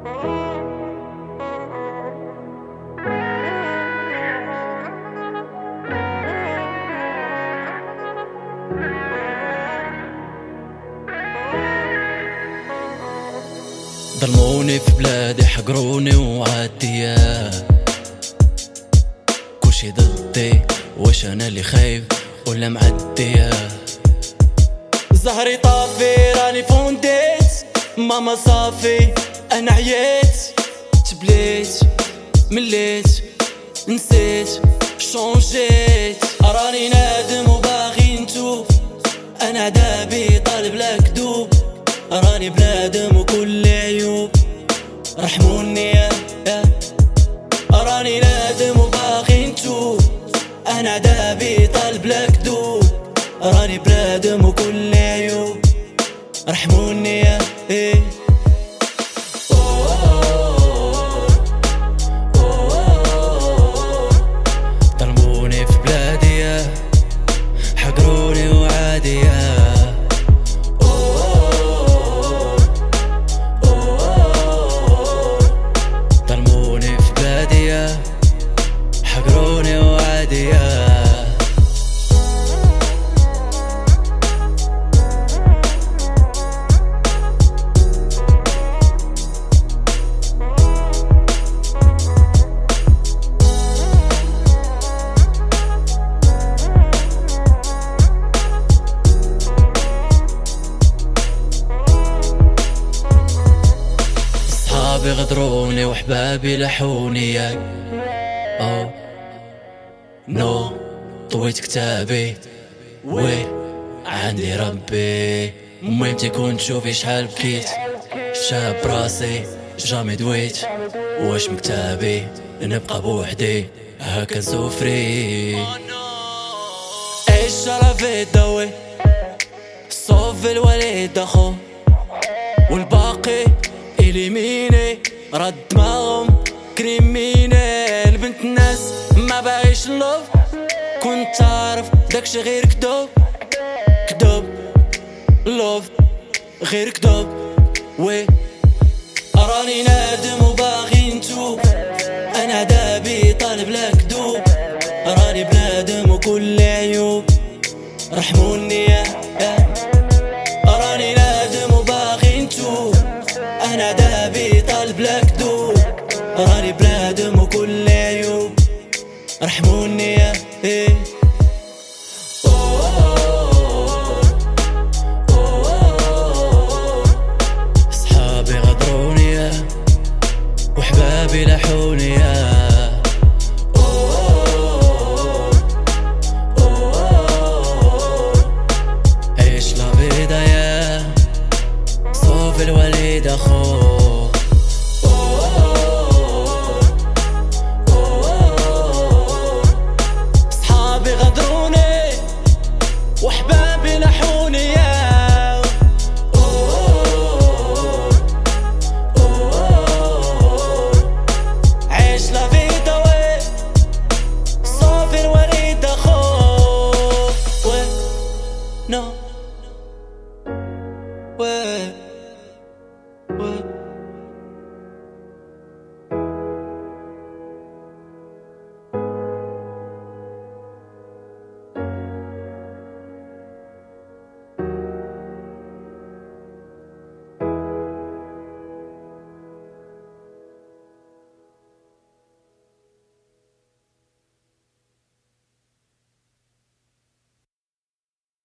ظلموني في بلادي حقروني وعديا كلشي ضدي واش أنا اللي خايف ولا معديا زهري طافي راني فونديت ماما صافي. أنا عييت تبليت مليت نسيت شونجيت. راني نادم وباغي نتوب أنا عذابي طالب لا كدوب راني بنادم وكل عيوب رحموني يا, راني نادم وباغي نتوب أنا عذابي طالب لا كدوب راني بنادم وكل عيوب رحموني يا إيه. صحابي غدروني وحبابي لحوني ياك oh no. طويت كتابي. oui. عندي ربي. المهم تكون تشوفي شحال بكيت. شاب راسي. jamais دويت. واش مكتابي؟ نبقى بوحدي. هكا نسوفري. إيش راه في الدوي صوف الوليد أخو. والباقي اليميني رد دماغهم criminel بنت الناس ما باغيش ال love. كنت عارف داكشي غير كدوب. كدوب. love. غير كدوب. oui. راني نادم وباغي نتوب. أنا عذابي طالب لا كدوب راني بنادم وكل عيوب. رحموني راني بنادم وكل عيوب. رحموني يا إيه. صحابي غدروني وحبابي لحوني عيش لا يا. الوليد اخو غدروني وحبابي لحوني يا. عيش لا وي صوفي الوريد نو